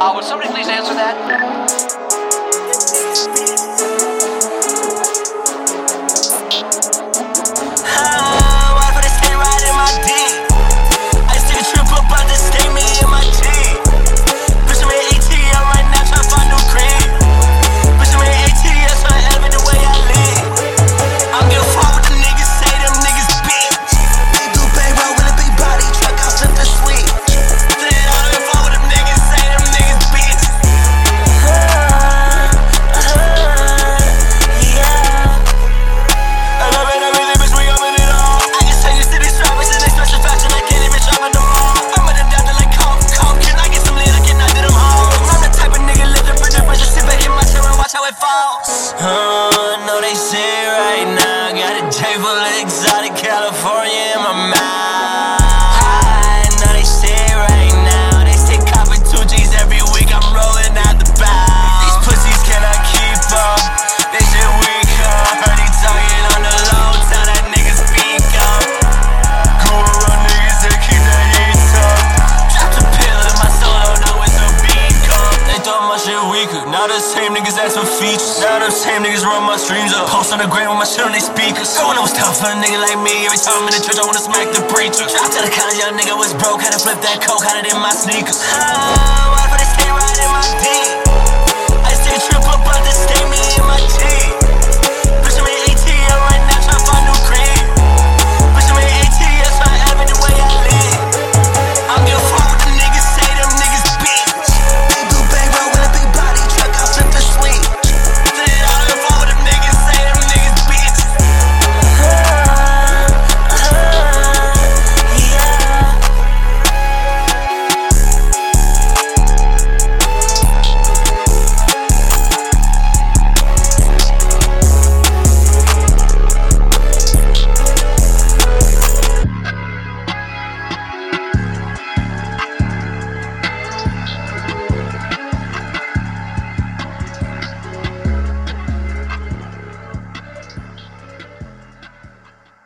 Uh, would somebody please answer that? right now. Got a J full exotic. speaker. Now the same niggas ask for features. Now the same niggas run my streams up. Post on the gram with my shit on they speakers. So when it was tough for a nigga like me, every time I'm in the church, I wanna smack the preacher. I tell the college young nigga was broke, how to flip that coke, how it in my sneakers. Ah.